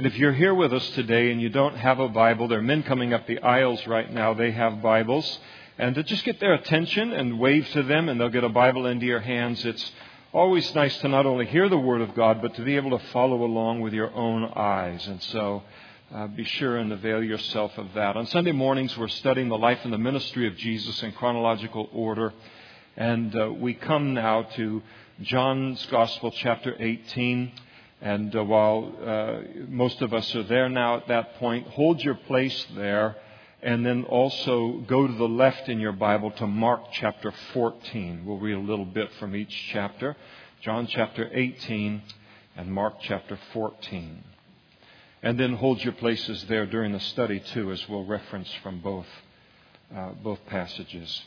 And if you're here with us today and you don't have a Bible, there are men coming up the aisles right now, they have Bibles. And to just get their attention and wave to them, and they'll get a Bible into your hands. It's always nice to not only hear the Word of God, but to be able to follow along with your own eyes. And so uh, be sure and avail yourself of that. On Sunday mornings, we're studying the life and the ministry of Jesus in chronological order. And uh, we come now to John's Gospel, chapter 18. And uh, while uh, most of us are there now at that point, hold your place there. And then also go to the left in your Bible to Mark chapter 14. We'll read a little bit from each chapter. John chapter 18 and Mark chapter 14. And then hold your places there during the study too, as we'll reference from both, uh, both passages.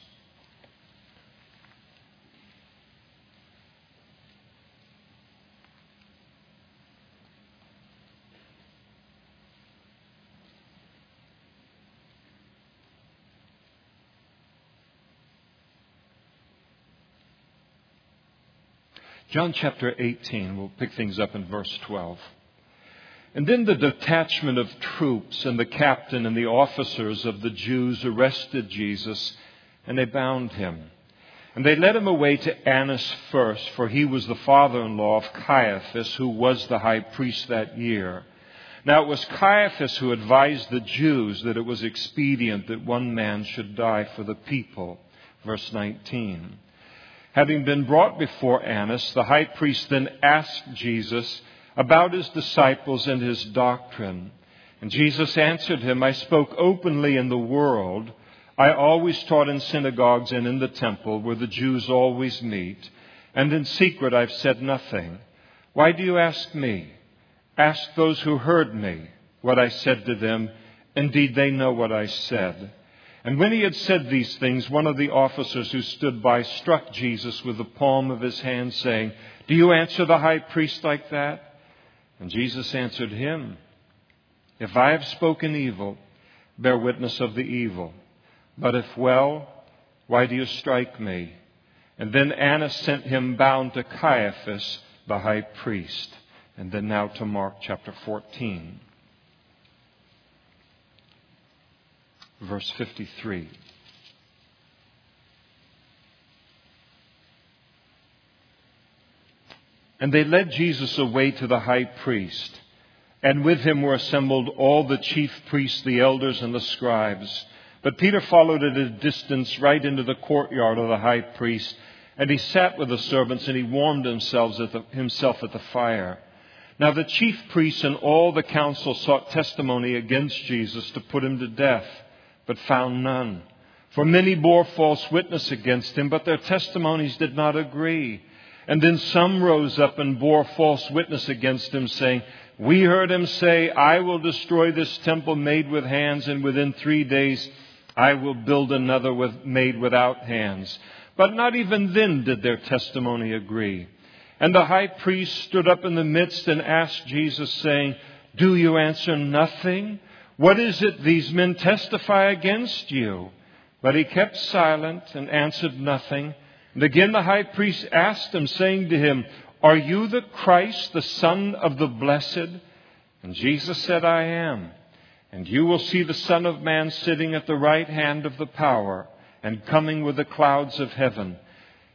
John chapter 18, we'll pick things up in verse 12. And then the detachment of troops and the captain and the officers of the Jews arrested Jesus and they bound him. And they led him away to Annas first, for he was the father in law of Caiaphas, who was the high priest that year. Now it was Caiaphas who advised the Jews that it was expedient that one man should die for the people. Verse 19. Having been brought before Annas, the high priest then asked Jesus about his disciples and his doctrine. And Jesus answered him, I spoke openly in the world. I always taught in synagogues and in the temple where the Jews always meet. And in secret I've said nothing. Why do you ask me? Ask those who heard me what I said to them. Indeed, they know what I said. And when he had said these things, one of the officers who stood by struck Jesus with the palm of his hand, saying, Do you answer the high priest like that? And Jesus answered him, If I have spoken evil, bear witness of the evil. But if well, why do you strike me? And then Annas sent him bound to Caiaphas, the high priest. And then now to Mark chapter 14. Verse 53. And they led Jesus away to the high priest, and with him were assembled all the chief priests, the elders, and the scribes. But Peter followed at a distance right into the courtyard of the high priest, and he sat with the servants, and he warmed himself at the, himself at the fire. Now the chief priests and all the council sought testimony against Jesus to put him to death but found none. For many bore false witness against him, but their testimonies did not agree. And then some rose up and bore false witness against him, saying, We heard him say, I will destroy this temple made with hands, and within three days I will build another with, made without hands. But not even then did their testimony agree. And the high priest stood up in the midst and asked Jesus, saying, Do you answer nothing? What is it these men testify against you? But he kept silent and answered nothing. And again the high priest asked him, saying to him, Are you the Christ, the Son of the Blessed? And Jesus said, I am. And you will see the Son of Man sitting at the right hand of the power and coming with the clouds of heaven.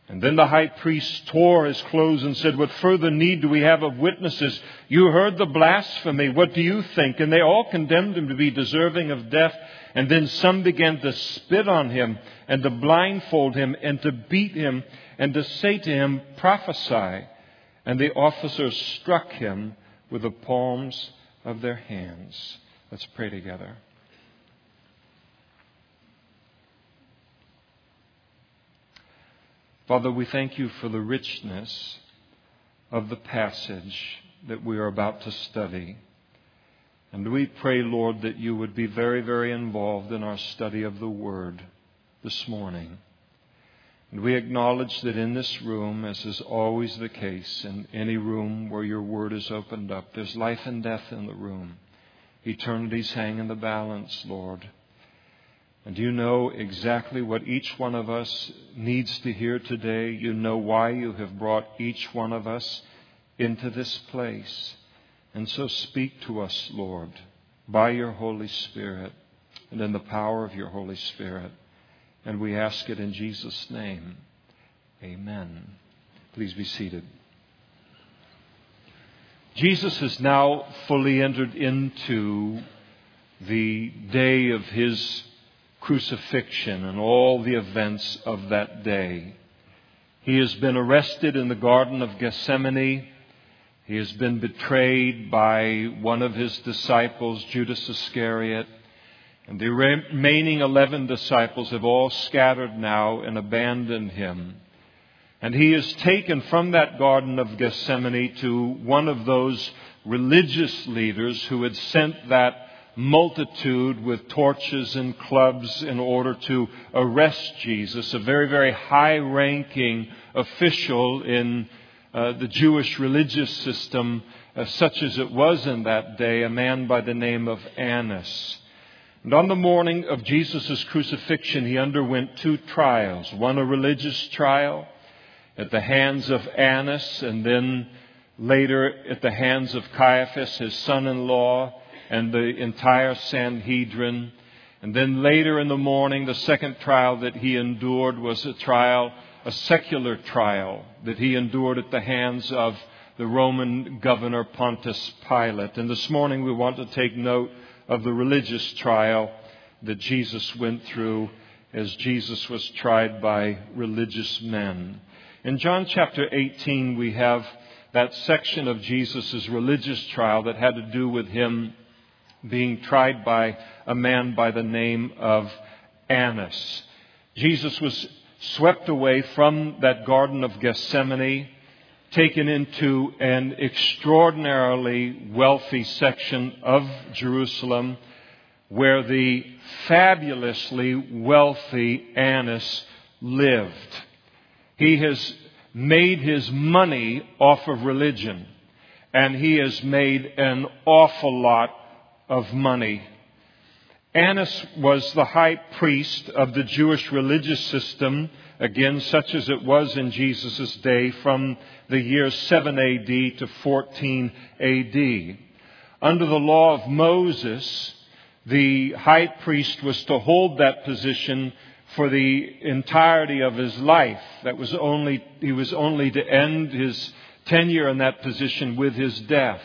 And then the high priest tore his clothes and said, What further need do we have of witnesses? You heard the blasphemy. What do you think? And they all condemned him to be deserving of death. And then some began to spit on him and to blindfold him and to beat him and to say to him, Prophesy. And the officers struck him with the palms of their hands. Let's pray together. Father, we thank you for the richness of the passage that we are about to study. And we pray, Lord, that you would be very, very involved in our study of the Word this morning. And we acknowledge that in this room, as is always the case, in any room where your Word is opened up, there's life and death in the room. Eternities hang in the balance, Lord. And you know exactly what each one of us needs to hear today. You know why you have brought each one of us into this place. And so speak to us, Lord, by your Holy Spirit and in the power of your Holy Spirit. And we ask it in Jesus' name. Amen. Please be seated. Jesus has now fully entered into the day of his crucifixion and all the events of that day. He has been arrested in the Garden of Gethsemane. He has been betrayed by one of his disciples, Judas Iscariot. And the remaining 11 disciples have all scattered now and abandoned him. And he is taken from that Garden of Gethsemane to one of those religious leaders who had sent that multitude with torches and clubs in order to arrest Jesus, a very, very high ranking official in uh, the Jewish religious system, uh, such as it was in that day, a man by the name of Annas. And on the morning of Jesus' crucifixion, he underwent two trials one a religious trial at the hands of Annas, and then later at the hands of Caiaphas, his son in law and the entire Sanhedrin. And then later in the morning, the second trial that he endured was a trial, a secular trial that he endured at the hands of the Roman governor Pontius Pilate. And this morning we want to take note of the religious trial that Jesus went through as Jesus was tried by religious men. In John chapter 18, we have that section of Jesus' religious trial that had to do with him being tried by a man by the name of Annas. Jesus was swept away from that Garden of Gethsemane, taken into an extraordinarily wealthy section of Jerusalem where the fabulously wealthy Annas lived. He has made his money off of religion, and he has made an awful lot of money. Annas was the high priest of the Jewish religious system, again, such as it was in Jesus' day, from the year 7 AD to 14 AD. Under the law of Moses, the high priest was to hold that position for the entirety of his life. That was only, he was only to end his tenure in that position with his death.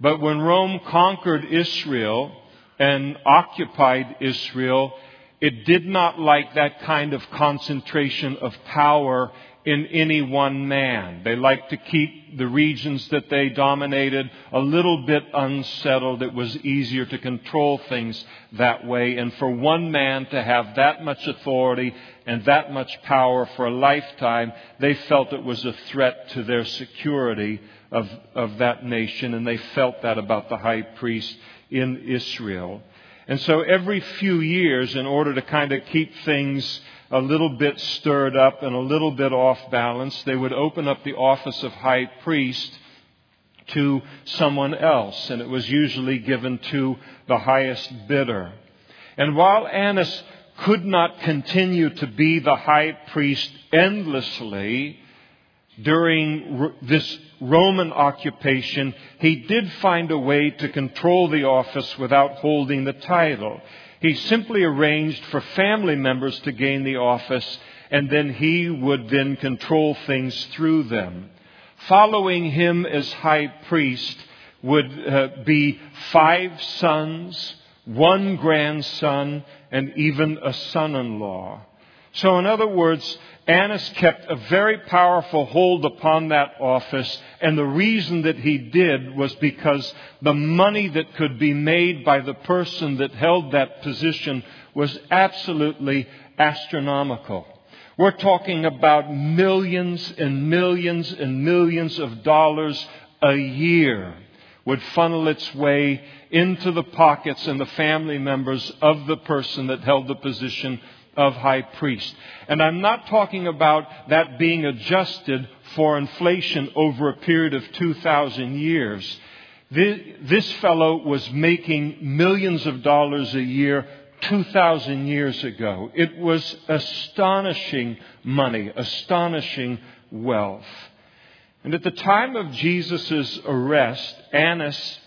But when Rome conquered Israel and occupied Israel, it did not like that kind of concentration of power in any one man. They liked to keep the regions that they dominated a little bit unsettled. It was easier to control things that way. And for one man to have that much authority and that much power for a lifetime, they felt it was a threat to their security of, of that nation, and they felt that about the high priest in Israel. And so every few years, in order to kind of keep things a little bit stirred up and a little bit off balance, they would open up the office of high priest to someone else, and it was usually given to the highest bidder. And while Annas could not continue to be the high priest endlessly, during this Roman occupation, he did find a way to control the office without holding the title. He simply arranged for family members to gain the office, and then he would then control things through them. Following him as high priest would uh, be five sons, one grandson, and even a son in law. So, in other words, Annas kept a very powerful hold upon that office, and the reason that he did was because the money that could be made by the person that held that position was absolutely astronomical. We're talking about millions and millions and millions of dollars a year would funnel its way into the pockets and the family members of the person that held the position of high priest. And I'm not talking about that being adjusted for inflation over a period of 2,000 years. This fellow was making millions of dollars a year 2,000 years ago. It was astonishing money, astonishing wealth. And at the time of Jesus' arrest, Annas,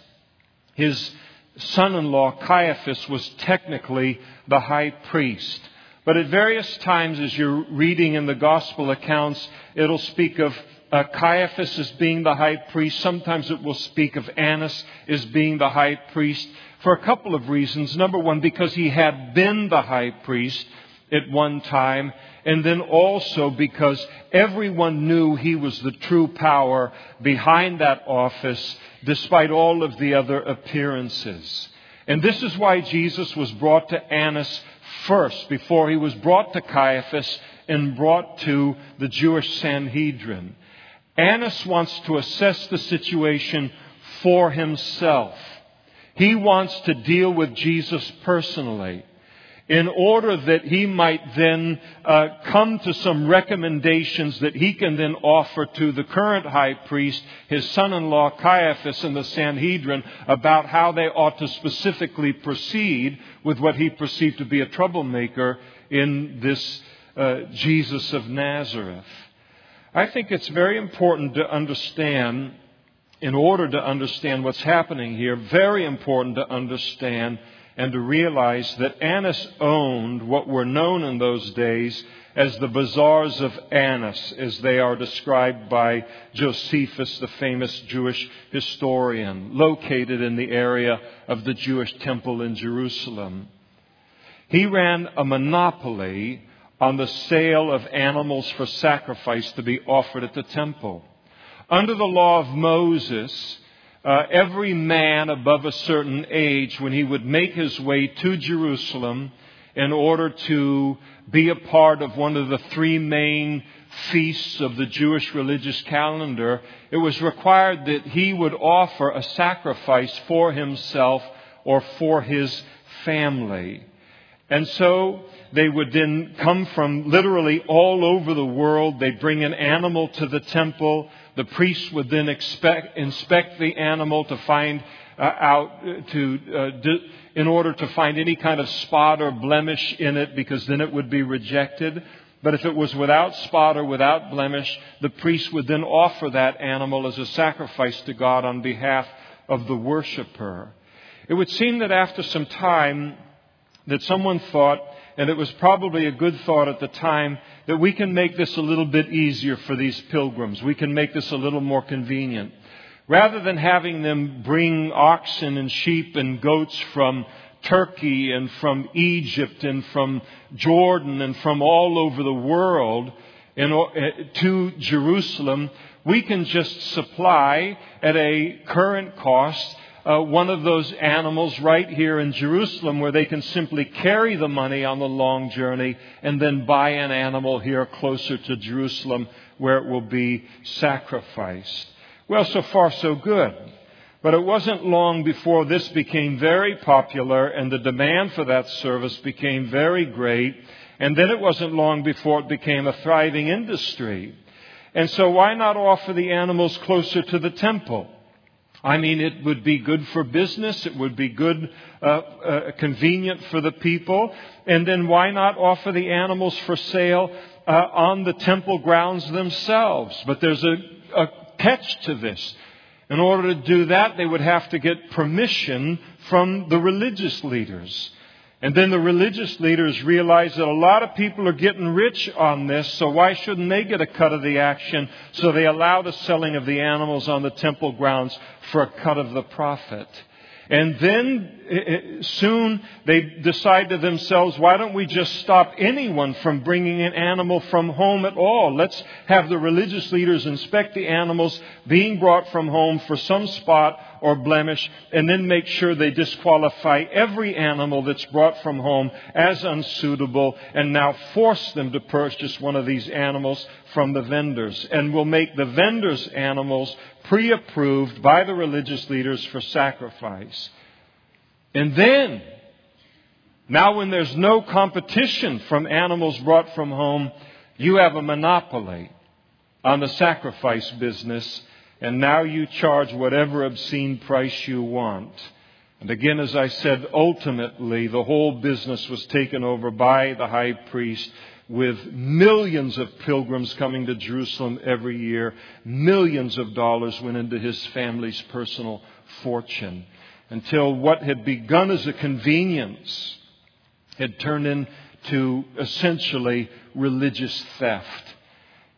his son in law, Caiaphas, was technically the high priest. But at various times, as you're reading in the gospel accounts, it'll speak of uh, Caiaphas as being the high priest. Sometimes it will speak of Annas as being the high priest for a couple of reasons. Number one, because he had been the high priest at one time, and then also because everyone knew he was the true power behind that office, despite all of the other appearances. And this is why Jesus was brought to Annas first, before he was brought to Caiaphas and brought to the Jewish Sanhedrin. Annas wants to assess the situation for himself. He wants to deal with Jesus personally in order that he might then uh, come to some recommendations that he can then offer to the current high priest, his son in law Caiaphas, and the Sanhedrin about how they ought to specifically proceed with what he perceived to be a troublemaker in this uh, Jesus of Nazareth. I think it's very important to understand, in order to understand what's happening here, very important to understand and to realize that Annas owned what were known in those days as the bazaars of Annas, as they are described by Josephus, the famous Jewish historian, located in the area of the Jewish temple in Jerusalem. He ran a monopoly on the sale of animals for sacrifice to be offered at the temple. Under the law of Moses, uh, every man above a certain age, when he would make his way to Jerusalem in order to be a part of one of the three main feasts of the Jewish religious calendar, it was required that he would offer a sacrifice for himself or for his family. And so they would then come from literally all over the world. They'd bring an animal to the temple. The priest would then expect, inspect the animal to find uh, out uh, to uh, in order to find any kind of spot or blemish in it, because then it would be rejected. But if it was without spot or without blemish, the priest would then offer that animal as a sacrifice to God on behalf of the worshiper. It would seem that after some time, that someone thought, and it was probably a good thought at the time, that we can make this a little bit easier for these pilgrims. We can make this a little more convenient. Rather than having them bring oxen and sheep and goats from Turkey and from Egypt and from Jordan and from all over the world eh, to Jerusalem, we can just supply at a current cost uh, one of those animals right here in Jerusalem where they can simply carry the money on the long journey and then buy an animal here closer to Jerusalem where it will be sacrificed. Well, so far so good. But it wasn't long before this became very popular and the demand for that service became very great. And then it wasn't long before it became a thriving industry. And so why not offer the animals closer to the temple? I mean, it would be good for business. It would be good, uh, uh, convenient for the people. And then why not offer the animals for sale uh, on the temple grounds themselves? But there's a, a catch to this. In order to do that, they would have to get permission from the religious leaders. And then the religious leaders realized that a lot of people are getting rich on this, so why shouldn't they get a cut of the action? So they allow the selling of the animals on the temple grounds for a cut of the profit. And then eh, eh, soon they decide to themselves, why don't we just stop anyone from bringing an animal from home at all? Let's have the religious leaders inspect the animals being brought from home for some spot or blemish, and then make sure they disqualify every animal that's brought from home as unsuitable, and now force them to purchase one of these animals from the vendors. And will make the vendors' animals pre approved by the religious leaders for sacrifice. And then, now when there's no competition from animals brought from home, you have a monopoly on the sacrifice business, and now you charge whatever obscene price you want. And again, as I said, ultimately the whole business was taken over by the high priest with millions of pilgrims coming to Jerusalem every year. Millions of dollars went into his family's personal fortune until what had begun as a convenience had turned into essentially religious theft.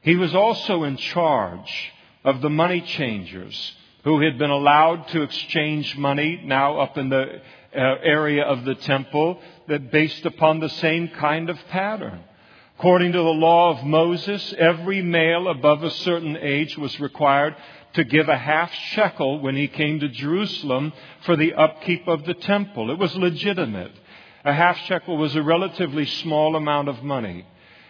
He was also in charge of the money changers who had been allowed to exchange money now up in the uh, area of the temple that based upon the same kind of pattern. According to the law of Moses, every male above a certain age was required to give a half shekel when he came to Jerusalem for the upkeep of the temple. It was legitimate. A half shekel was a relatively small amount of money.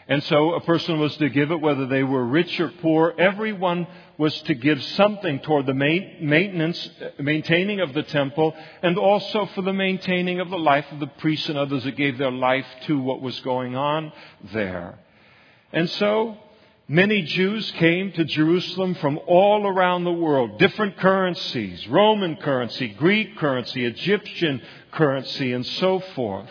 And so a person was to give it whether they were rich or poor. Everyone was to give something toward the maintenance, maintaining of the temple, and also for the maintaining of the life of the priests and others that gave their life to what was going on there. And so many Jews came to Jerusalem from all around the world, different currencies, Roman currency, Greek currency, Egyptian currency, and so forth.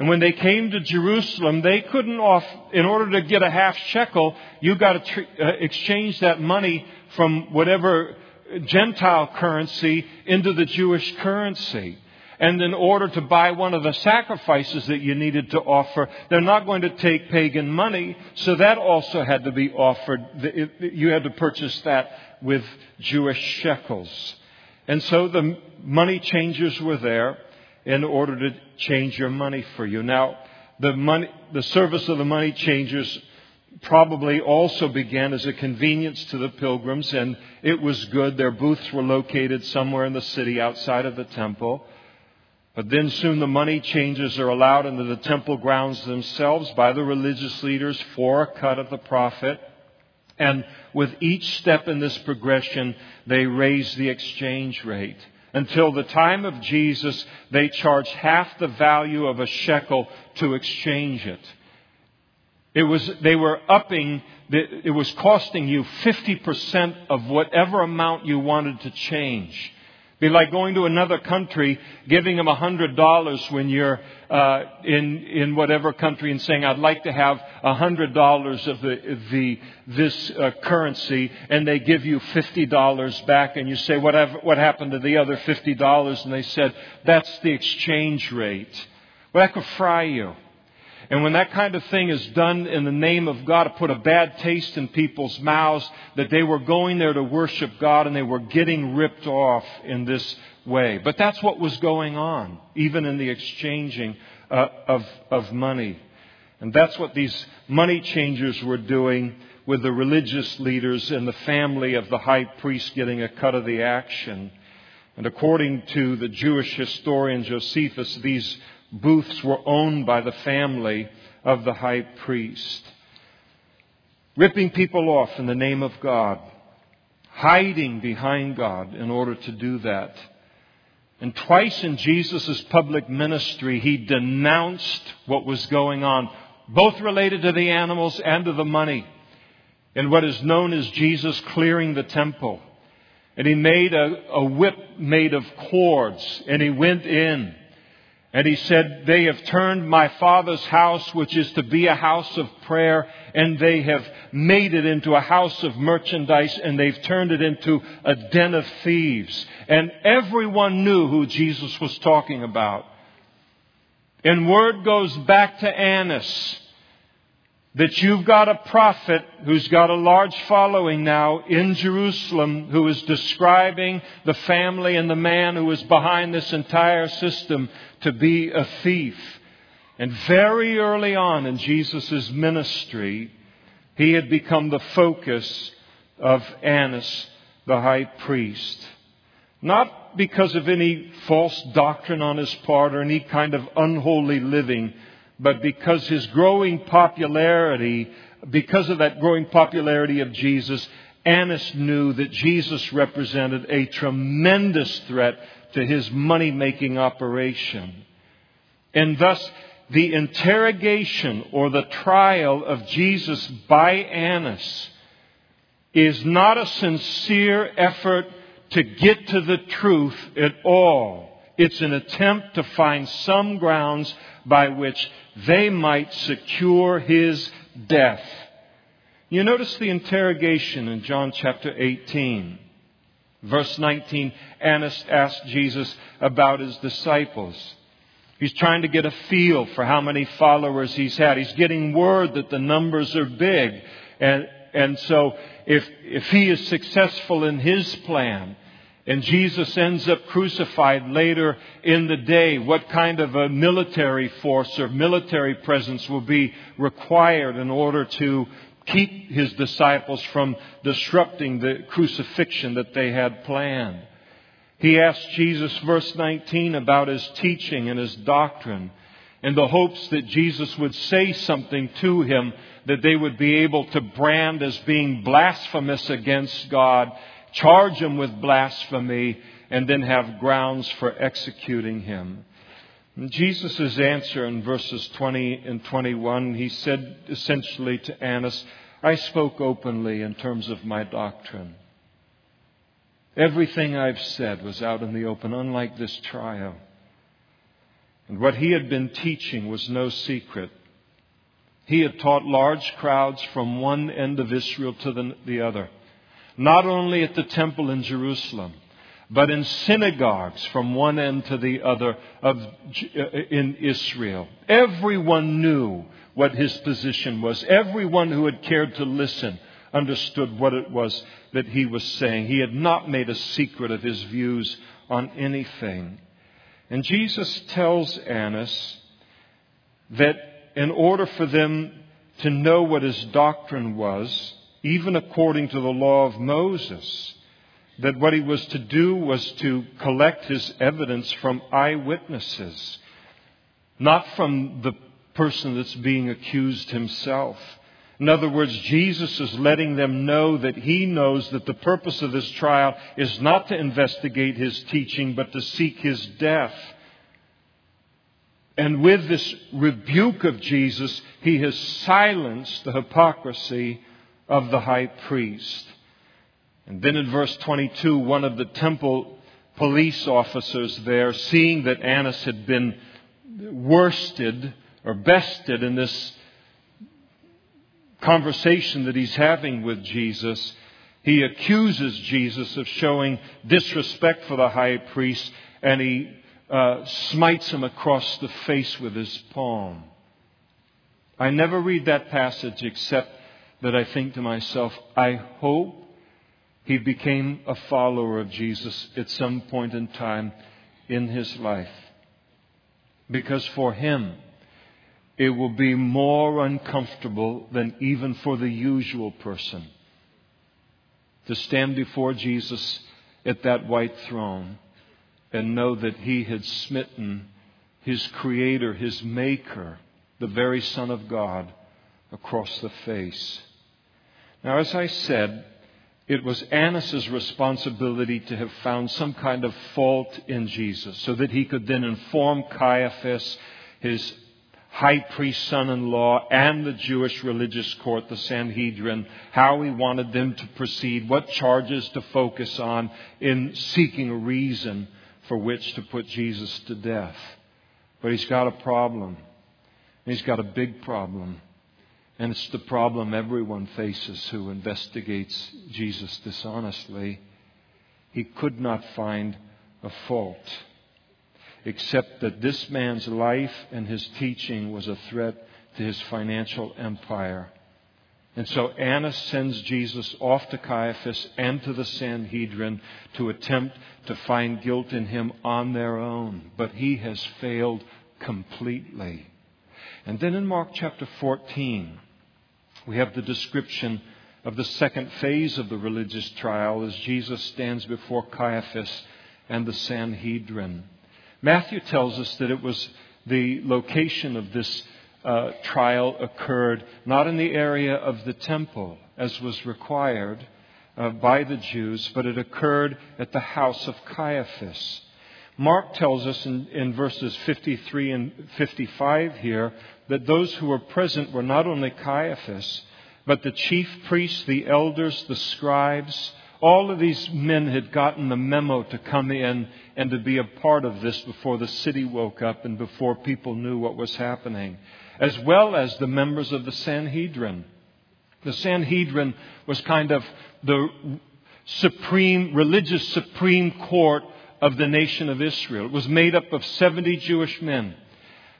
And when they came to Jerusalem, they couldn't off, in order to get a half shekel, you got to tr- uh, exchange that money from whatever Gentile currency into the Jewish currency. And in order to buy one of the sacrifices that you needed to offer, they're not going to take pagan money, so that also had to be offered. You had to purchase that with Jewish shekels. And so the money changers were there in order to change your money for you. Now, the, money, the service of the money changers probably also began as a convenience to the pilgrims, and it was good. Their booths were located somewhere in the city outside of the temple. But then soon the money changers are allowed into the temple grounds themselves by the religious leaders for a cut of the profit. And with each step in this progression, they raise the exchange rate. Until the time of Jesus, they charged half the value of a shekel to exchange it. It was, they were upping, it was costing you 50% of whatever amount you wanted to change be like going to another country, giving them a hundred dollars when you're uh, in in whatever country, and saying, "I'd like to have a hundred dollars of the the this uh, currency," and they give you fifty dollars back, and you say, "Whatever what happened to the other fifty dollars?" And they said, "That's the exchange rate." Well, that could fry you. And when that kind of thing is done in the name of God, to put a bad taste in people's mouths that they were going there to worship God and they were getting ripped off in this way. But that's what was going on, even in the exchanging uh, of, of money. And that's what these money changers were doing with the religious leaders and the family of the high priest getting a cut of the action. And according to the Jewish historian Josephus, these booths were owned by the family of the high priest. Ripping people off in the name of God, hiding behind God in order to do that. And twice in Jesus' public ministry, he denounced what was going on, both related to the animals and to the money, in what is known as Jesus clearing the temple. And he made a, a whip made of cords, and he went in and he said, They have turned my father's house, which is to be a house of prayer, and they have made it into a house of merchandise, and they've turned it into a den of thieves. And everyone knew who Jesus was talking about. And word goes back to Annas that you've got a prophet who's got a large following now in Jerusalem who is describing the family and the man who is behind this entire system to be a thief. And very early on in Jesus' ministry, he had become the focus of Annas, the high priest. Not because of any false doctrine on his part or any kind of unholy living, but because his growing popularity, because of that growing popularity of Jesus, Annas knew that Jesus represented a tremendous threat to his money making operation. And thus, the interrogation or the trial of Jesus by Annas is not a sincere effort to get to the truth at all. It's an attempt to find some grounds by which they might secure his death. You notice the interrogation in John chapter 18. Verse 19, Annas asked Jesus about his disciples. He's trying to get a feel for how many followers he's had. He's getting word that the numbers are big. And, and so if, if he is successful in his plan, and Jesus ends up crucified later in the day, what kind of a military force or military presence will be required in order to keep his disciples from disrupting the crucifixion that they had planned? He asked Jesus, verse 19, about his teaching and his doctrine in the hopes that Jesus would say something to him that they would be able to brand as being blasphemous against God charge him with blasphemy, and then have grounds for executing him. Jesus' answer in verses 20 and 21, he said essentially to Annas, I spoke openly in terms of my doctrine. Everything I've said was out in the open, unlike this trial. And what he had been teaching was no secret. He had taught large crowds from one end of Israel to the, the other not only at the temple in Jerusalem, but in synagogues from one end to the other of, uh, in Israel. Everyone knew what his position was. Everyone who had cared to listen understood what it was that he was saying. He had not made a secret of his views on anything. And Jesus tells Annas that in order for them to know what his doctrine was, even according to the law of Moses, that what he was to do was to collect his evidence from eyewitnesses, not from the person that's being accused himself. In other words, Jesus is letting them know that he knows that the purpose of this trial is not to investigate his teaching, but to seek his death. And with this rebuke of Jesus, he has silenced the hypocrisy of the high priest. And then in verse 22, one of the temple police officers there, seeing that Annas had been worsted or bested in this conversation that he's having with Jesus, he accuses Jesus of showing disrespect for the high priest and he uh, smites him across the face with his palm. I never read that passage except that I think to myself, I hope he became a follower of Jesus at some point in time in his life. Because for him, it will be more uncomfortable than even for the usual person to stand before Jesus at that white throne and know that he had smitten his creator, his maker, the very Son of God, across the face. Now, as I said, it was Annas' responsibility to have found some kind of fault in Jesus so that he could then inform Caiaphas, his high priest son in law, and the Jewish religious court, the Sanhedrin, how he wanted them to proceed, what charges to focus on in seeking a reason for which to put Jesus to death. But he's got a problem. He's got a big problem. And it's the problem everyone faces who investigates Jesus dishonestly. He could not find a fault, except that this man's life and his teaching was a threat to his financial empire. And so Annas sends Jesus off to Caiaphas and to the Sanhedrin to attempt to find guilt in him on their own. But he has failed completely. And then in Mark chapter 14, we have the description of the second phase of the religious trial as Jesus stands before Caiaphas and the Sanhedrin. Matthew tells us that it was the location of this uh, trial occurred not in the area of the temple, as was required uh, by the Jews, but it occurred at the house of Caiaphas. Mark tells us in, in, verses 53 and 55 here that those who were present were not only Caiaphas, but the chief priests, the elders, the scribes, All of these men had gotten the memo to come in and to be a part of this before the city woke up and before people knew what was happening, as well as the members of the Sanhedrin. The Sanhedrin was kind of the supreme, religious supreme court of the nation of Israel. It was made up of 70 Jewish men.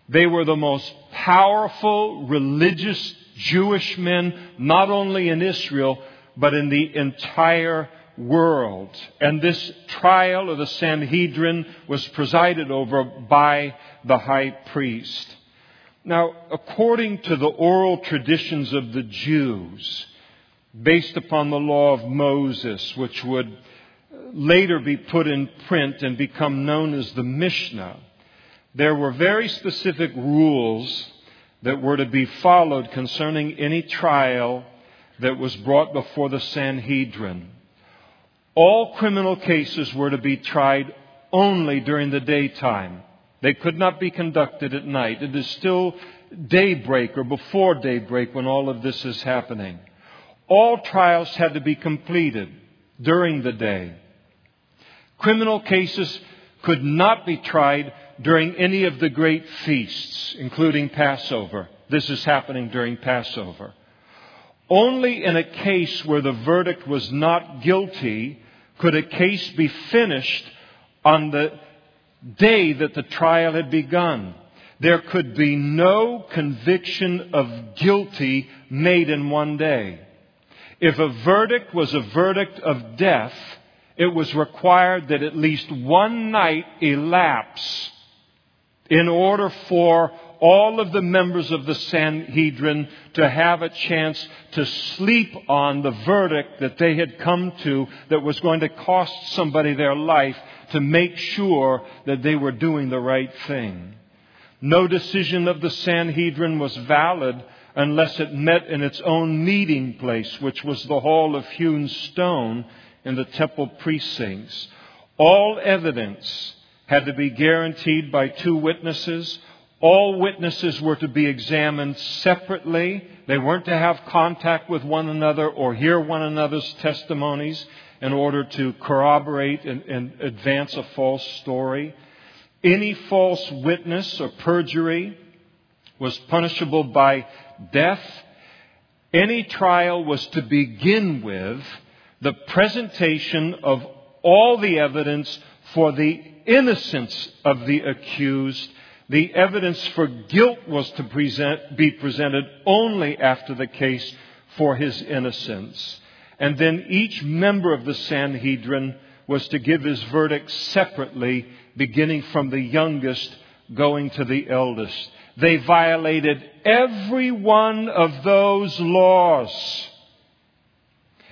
They were the most powerful religious Jewish men, not only in Israel, but in the entire world. And this trial of the Sanhedrin was presided over by the high priest. Now, according to the oral traditions of the Jews, based upon the law of Moses, which would later be put in print and become known as the Mishnah, there were very specific rules that were to be followed concerning any trial that was brought before the Sanhedrin. All criminal cases were to be tried only during the daytime. They could not be conducted at night. It is still daybreak or before daybreak when all of this is happening. All trials had to be completed during the day. Criminal cases could not be tried during any of the great feasts, including Passover. This is happening during Passover. Only in a case where the verdict was not guilty could a case be finished on the day that the trial had begun. There could be no conviction of guilty made in one day. If a verdict was a verdict of death, it was required that at least one night elapse in order for all of the members of the Sanhedrin to have a chance to sleep on the verdict that they had come to that was going to cost somebody their life to make sure that they were doing the right thing. No decision of the Sanhedrin was valid unless it met in its own meeting place, which was the hall of hewn stone in the temple precincts. All evidence had to be guaranteed by two witnesses. All witnesses were to be examined separately. They weren't to have contact with one another or hear one another's testimonies in order to corroborate and, and advance a false story. Any false witness or perjury was punishable by death. Any trial was to begin with the presentation of all the evidence for the innocence of the accused. The evidence for guilt was to present, be presented only after the case for his innocence. And then each member of the Sanhedrin was to give his verdict separately, beginning from the youngest going to the eldest. They violated every one of those laws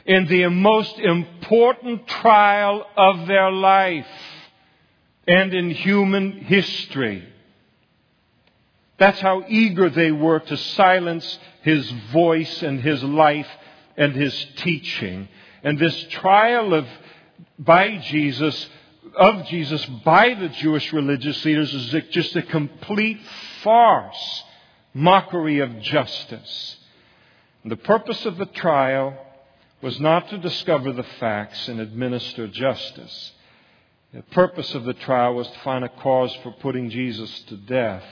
in the most important trial of their life and in human history. That's how eager they were to silence his voice and his life and his teaching. And this trial of, by Jesus, of Jesus by the Jewish religious leaders is just a complete farce, mockery of justice. And the purpose of the trial was not to discover the facts and administer justice. The purpose of the trial was to find a cause for putting Jesus to death.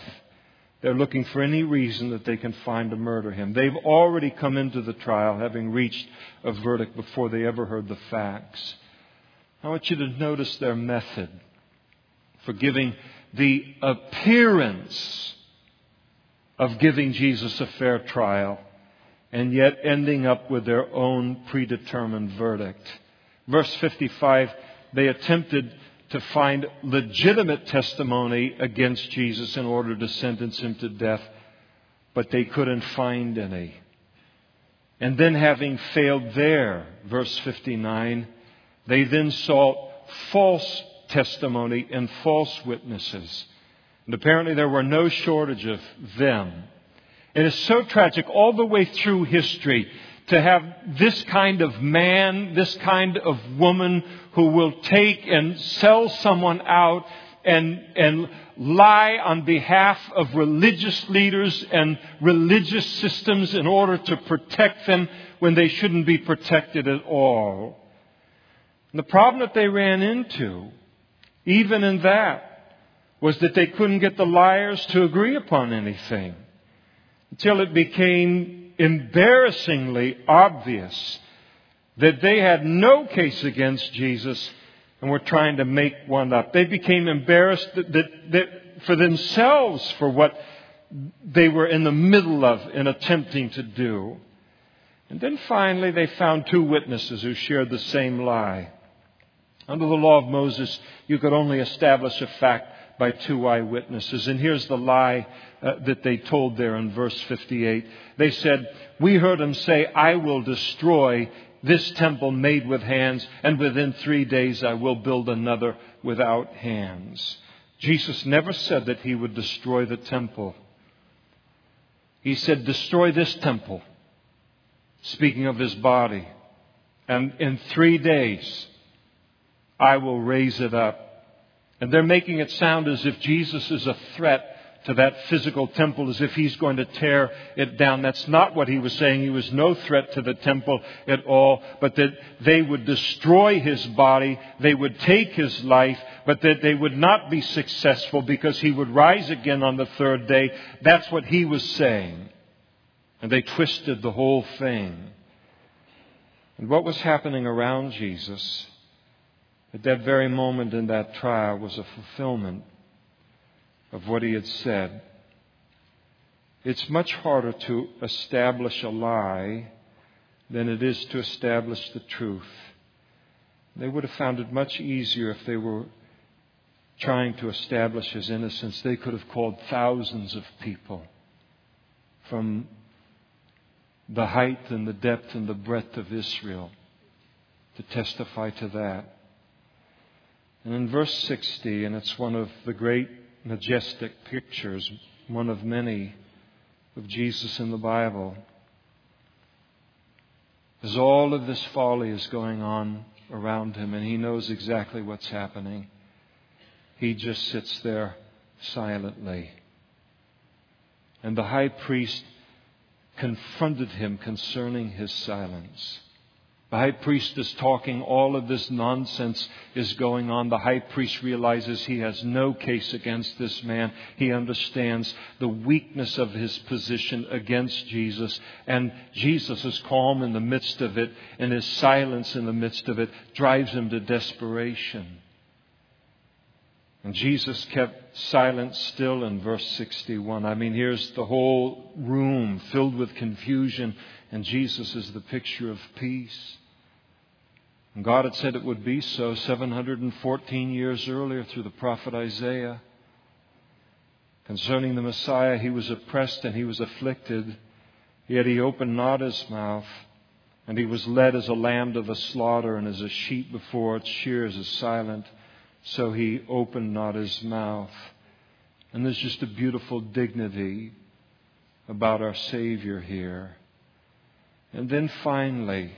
They're looking for any reason that they can find to murder him. They've already come into the trial having reached a verdict before they ever heard the facts. I want you to notice their method for giving the appearance of giving Jesus a fair trial and yet ending up with their own predetermined verdict. Verse 55, they attempted to find legitimate testimony against Jesus in order to sentence him to death, but they couldn't find any. And then, having failed there, verse 59, they then sought false testimony and false witnesses. And apparently, there were no shortage of them. It is so tragic all the way through history to have this kind of man, this kind of woman who will take and sell someone out and, and lie on behalf of religious leaders and religious systems in order to protect them when they shouldn't be protected at all. And the problem that they ran into, even in that, was that they couldn't get the liars to agree upon anything until it became embarrassingly obvious that they had no case against Jesus and were trying to make one up. They became embarrassed that, that, that for themselves for what they were in the middle of in attempting to do. And then finally, they found two witnesses who shared the same lie. Under the law of Moses, you could only establish a fact by two eyewitnesses. And here's the lie uh, that they told there in verse 58. They said, We heard him say, I will destroy this temple made with hands, and within three days I will build another without hands. Jesus never said that he would destroy the temple. He said, Destroy this temple, speaking of his body, and in three days I will raise it up. And they're making it sound as if Jesus is a threat to that physical temple as if he's going to tear it down. That's not what he was saying. He was no threat to the temple at all, but that they would destroy his body, they would take his life, but that they would not be successful because he would rise again on the third day. That's what he was saying. And they twisted the whole thing. And what was happening around Jesus at that very moment in that trial was a fulfillment of what he had said. It's much harder to establish a lie than it is to establish the truth. They would have found it much easier if they were trying to establish his innocence. They could have called thousands of people from the height and the depth and the breadth of Israel to testify to that. And in verse 60, and it's one of the great majestic pictures, one of many of Jesus in the Bible. As all of this folly is going on around him and he knows exactly what's happening, he just sits there silently. And the high priest confronted him concerning his silence. The high priest is talking, all of this nonsense is going on. The high priest realizes he has no case against this man. He understands the weakness of his position against Jesus. And Jesus is calm in the midst of it, and his silence in the midst of it drives him to desperation. And Jesus kept silent still in verse 61. I mean, here's the whole room filled with confusion and Jesus is the picture of peace. And God had said it would be so 714 years earlier through the prophet Isaiah. Concerning the Messiah, he was oppressed and he was afflicted, yet he opened not his mouth. And he was led as a lamb to the slaughter, and as a sheep before its shears is silent, so he opened not his mouth. And there's just a beautiful dignity about our Savior here. And then finally,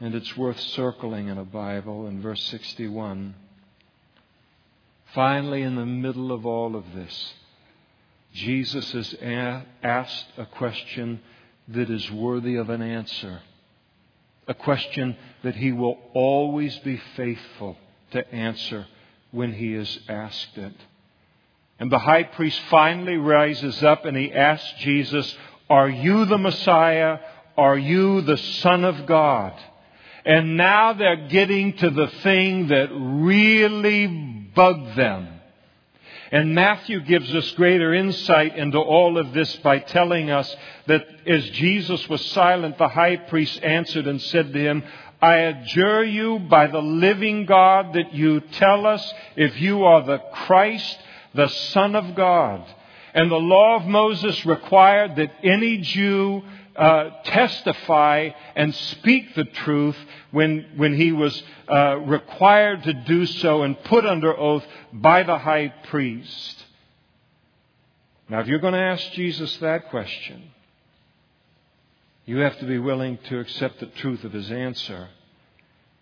and it's worth circling in a Bible in verse 61. Finally, in the middle of all of this, Jesus has asked a question that is worthy of an answer. A question that he will always be faithful to answer when he is asked it. And the high priest finally rises up and he asks Jesus, Are you the Messiah are you the Son of God? And now they're getting to the thing that really bugged them. And Matthew gives us greater insight into all of this by telling us that as Jesus was silent, the high priest answered and said to him, I adjure you by the living God that you tell us if you are the Christ, the Son of God. And the law of Moses required that any Jew uh, testify and speak the truth when, when he was uh, required to do so and put under oath by the high priest. Now, if you're going to ask Jesus that question, you have to be willing to accept the truth of his answer.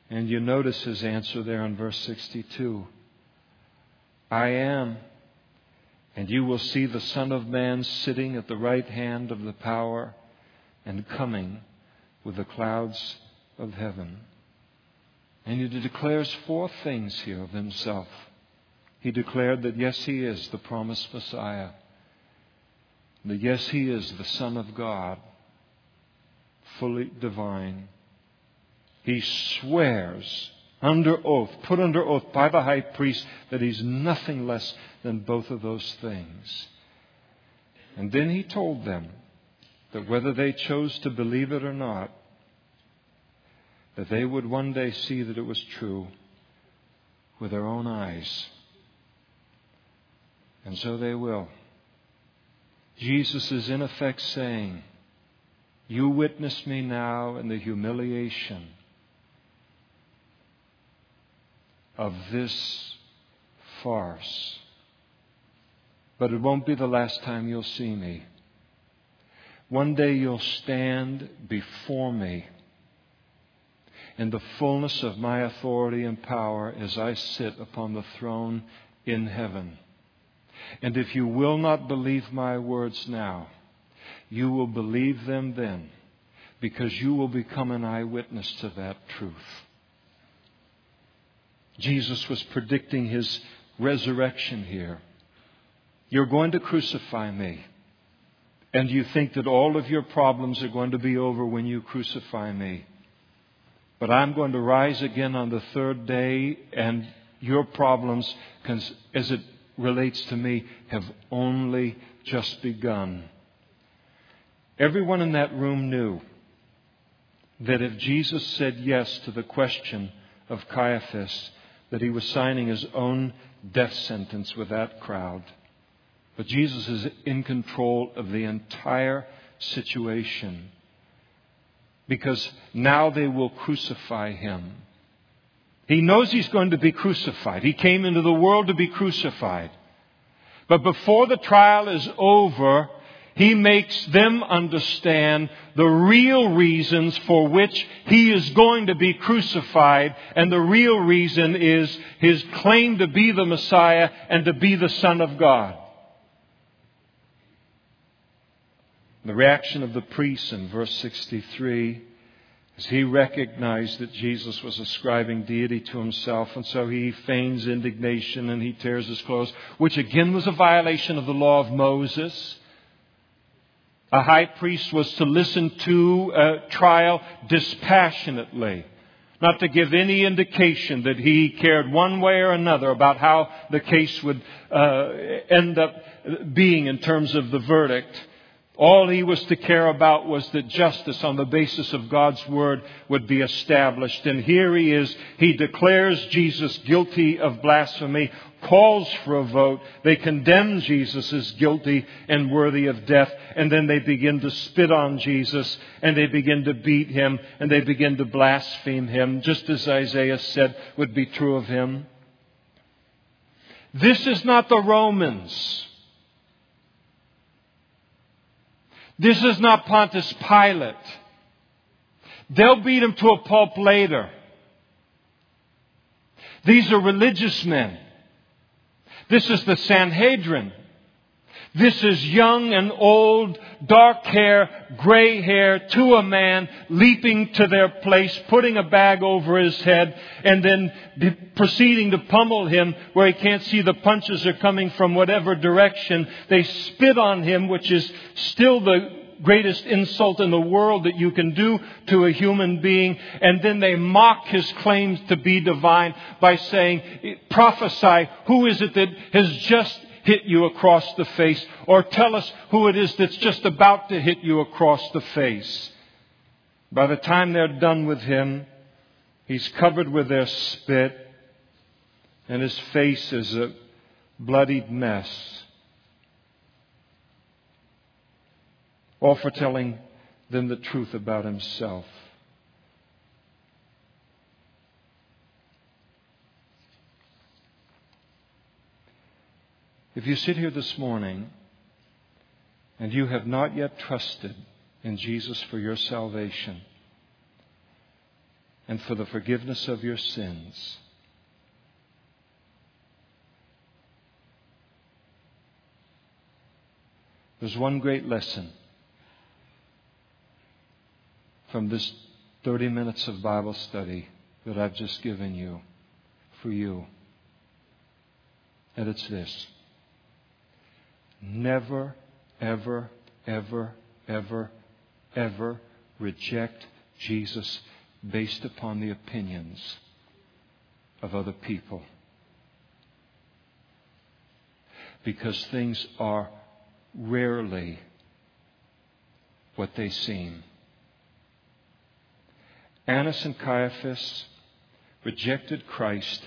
And you notice his answer there in verse 62 I am. And you will see the Son of Man sitting at the right hand of the power and coming with the clouds of heaven. And he declares four things here of himself. He declared that, yes, he is the promised Messiah. That, yes, he is the Son of God, fully divine. He swears under oath, put under oath by the high priest, that he's nothing less than both of those things. And then he told them that whether they chose to believe it or not, that they would one day see that it was true with their own eyes. And so they will. Jesus is in effect saying, You witness me now in the humiliation of this farce. But it won't be the last time you'll see me. One day you'll stand before me in the fullness of my authority and power as I sit upon the throne in heaven. And if you will not believe my words now, you will believe them then, because you will become an eyewitness to that truth. Jesus was predicting his resurrection here. You're going to crucify me. And you think that all of your problems are going to be over when you crucify me. But I'm going to rise again on the third day, and your problems, as it relates to me, have only just begun. Everyone in that room knew that if Jesus said yes to the question of Caiaphas, that he was signing his own death sentence with that crowd. But Jesus is in control of the entire situation because now they will crucify him. He knows he's going to be crucified. He came into the world to be crucified. But before the trial is over, he makes them understand the real reasons for which he is going to be crucified. And the real reason is his claim to be the Messiah and to be the Son of God. The reaction of the priests in verse 63 is he recognized that Jesus was ascribing deity to himself, and so he feigns indignation and he tears his clothes, which again was a violation of the law of Moses. A high priest was to listen to a trial dispassionately, not to give any indication that he cared one way or another about how the case would uh, end up being in terms of the verdict. All he was to care about was that justice on the basis of God's word would be established. And here he is. He declares Jesus guilty of blasphemy, calls for a vote. They condemn Jesus as guilty and worthy of death. And then they begin to spit on Jesus and they begin to beat him and they begin to blaspheme him, just as Isaiah said would be true of him. This is not the Romans. This is not Pontius Pilate. They'll beat him to a pulp later. These are religious men. This is the Sanhedrin. This is young and old, dark hair, gray hair to a man leaping to their place, putting a bag over his head, and then proceeding to pummel him where he can't see the punches are coming from whatever direction. They spit on him, which is still the greatest insult in the world that you can do to a human being. And then they mock his claims to be divine by saying, prophesy, who is it that has just hit you across the face, or tell us who it is that's just about to hit you across the face. By the time they're done with him, he's covered with their spit, and his face is a bloodied mess. All for telling them the truth about himself. If you sit here this morning and you have not yet trusted in Jesus for your salvation and for the forgiveness of your sins, there's one great lesson from this 30 minutes of Bible study that I've just given you for you. And it's this never, ever, ever, ever, ever reject Jesus based upon the opinions of other people. Because things are rarely what they seem. Annas and Caiaphas rejected Christ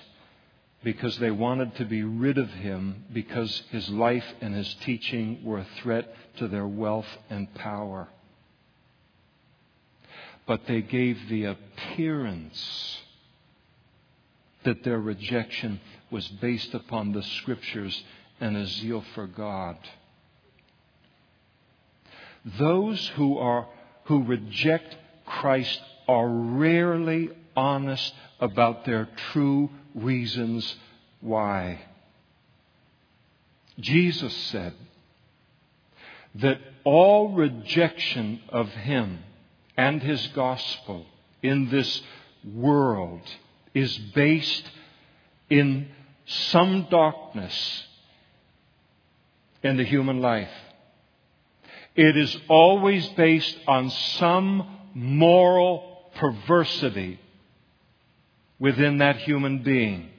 because they wanted to be rid of him because his life and his teaching were a threat to their wealth and power. But they gave the appearance that their rejection was based upon the scriptures and a zeal for God. Those who are who reject Christ are rarely honest about their true reasons why. Jesus said that all rejection of Him and His gospel in this world is based in some darkness in the human life. It is always based on some moral perversity within that human being.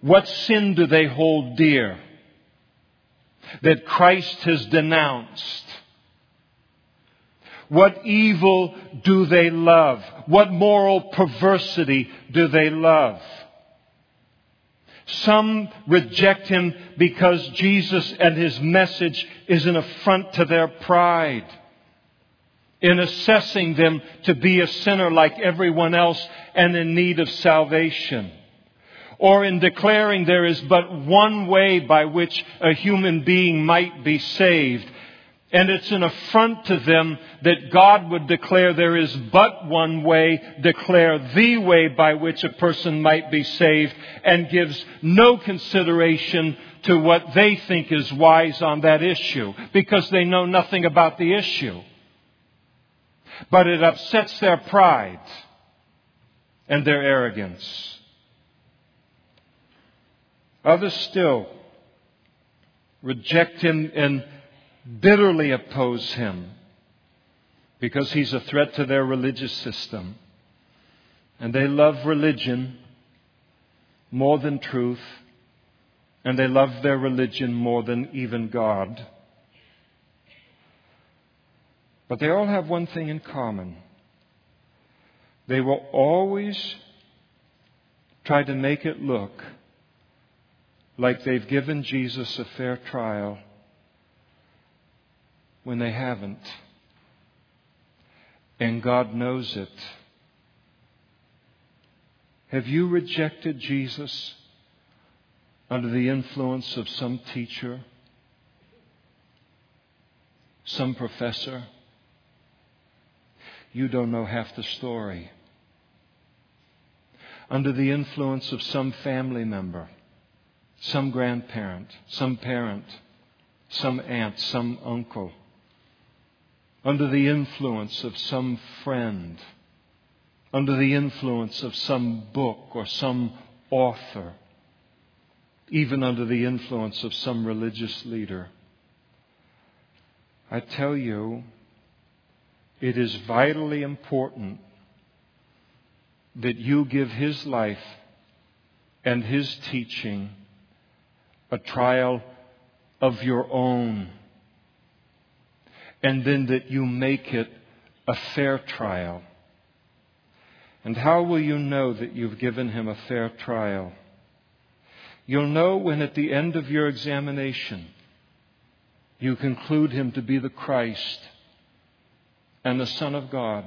What sin do they hold dear that Christ has denounced? What evil do they love? What moral perversity do they love? Some reject him because Jesus and his message is an affront to their pride in assessing them to be a sinner like everyone else and in need of salvation. Or in declaring there is but one way by which a human being might be saved. And it's an affront to them that God would declare there is but one way, declare the way by which a person might be saved, and gives no consideration to what they think is wise on that issue, because they know nothing about the issue but it upsets their pride and their arrogance. Others still reject him and bitterly oppose him because he's a threat to their religious system. And they love religion more than truth, and they love their religion more than even God. But they all have one thing in common. They will always try to make it look like they've given Jesus a fair trial when they haven't. And God knows it. Have you rejected Jesus under the influence of some teacher, some professor? You don't know half the story. Under the influence of some family member, some grandparent, some parent, some aunt, some uncle, under the influence of some friend, under the influence of some book or some author, even under the influence of some religious leader. I tell you, it is vitally important that you give his life and his teaching a trial of your own, and then that you make it a fair trial. And how will you know that you've given him a fair trial? You'll know when at the end of your examination you conclude him to be the Christ and the Son of God.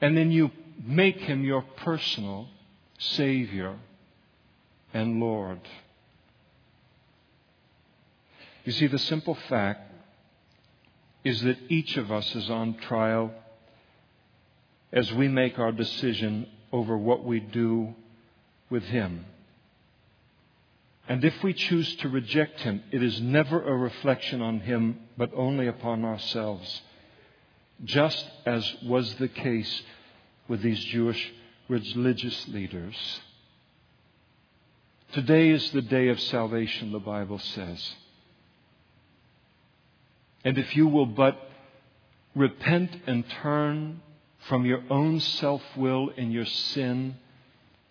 And then you make him your personal Savior and Lord. You see, the simple fact is that each of us is on trial as we make our decision over what we do with Him. And if we choose to reject him, it is never a reflection on him, but only upon ourselves. just as was the case with these Jewish religious leaders. Today is the day of salvation, the Bible says. And if you will but repent and turn from your own self will and your sin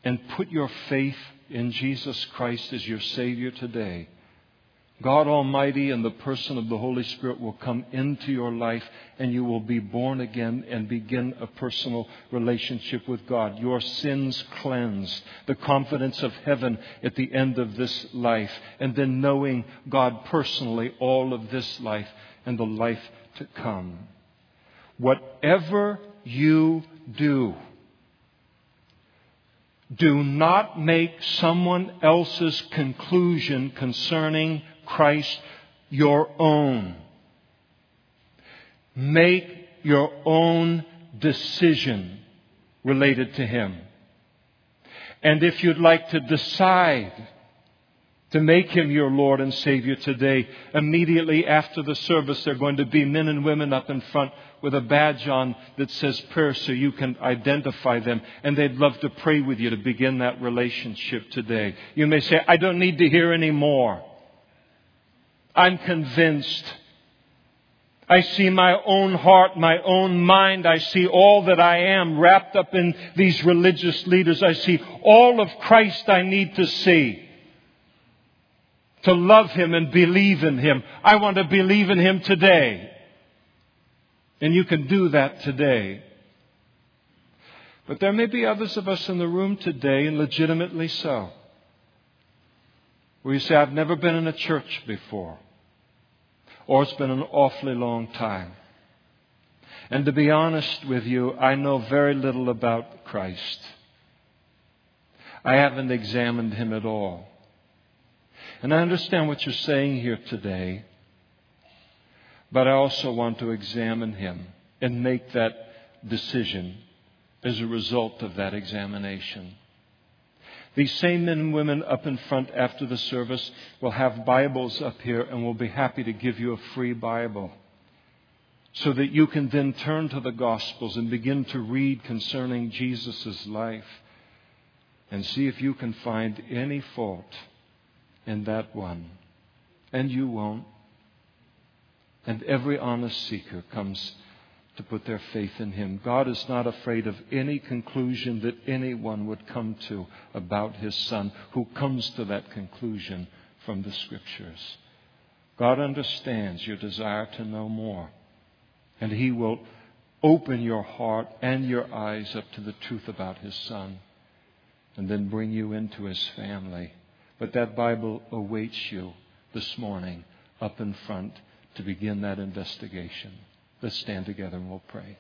and put your faith in Jesus Christ as your Savior today, God Almighty and the person of the Holy Spirit will come into your life and you will be born again and begin a personal relationship with God. Your sins cleansed, the confidence of heaven at the end of this life, and then knowing God personally all of this life and the life to come. Whatever you do, do not make someone else's conclusion concerning Christ your own. Make your own decision related to Him. And if you'd like to decide to make him your Lord and Savior today. Immediately after the service, there are going to be men and women up in front with a badge on that says prayer so you can identify them. And they'd love to pray with you to begin that relationship today. You may say, I don't need to hear any more. I'm convinced. I see my own heart, my own mind. I see all that I am wrapped up in these religious leaders. I see all of Christ I need to see to love Him and believe in Him. I want to believe in Him today. And you can do that today. But there may be others of us in the room today, and legitimately so, where you say, I've never been in a church before, or it's been an awfully long time. And to be honest with you, I know very little about Christ. I haven't examined him at all. And I understand what you're saying here today, but I also want to examine him and make that decision as a result of that examination. These same men and women up in front after the service will have Bibles up here and will be happy to give you a free Bible so that you can then turn to the Gospels and begin to read concerning Jesus' life and see if you can find any fault in that one. And you won't. And every honest seeker comes to put their faith in Him. God is not afraid of any conclusion that anyone would come to about His Son who comes to that conclusion from the Scriptures. God understands your desire to know more. And He will open your heart and your eyes up to the truth about His Son and then bring you into His family. But that Bible awaits you this morning up in front to begin that investigation. Let's stand together and we'll pray.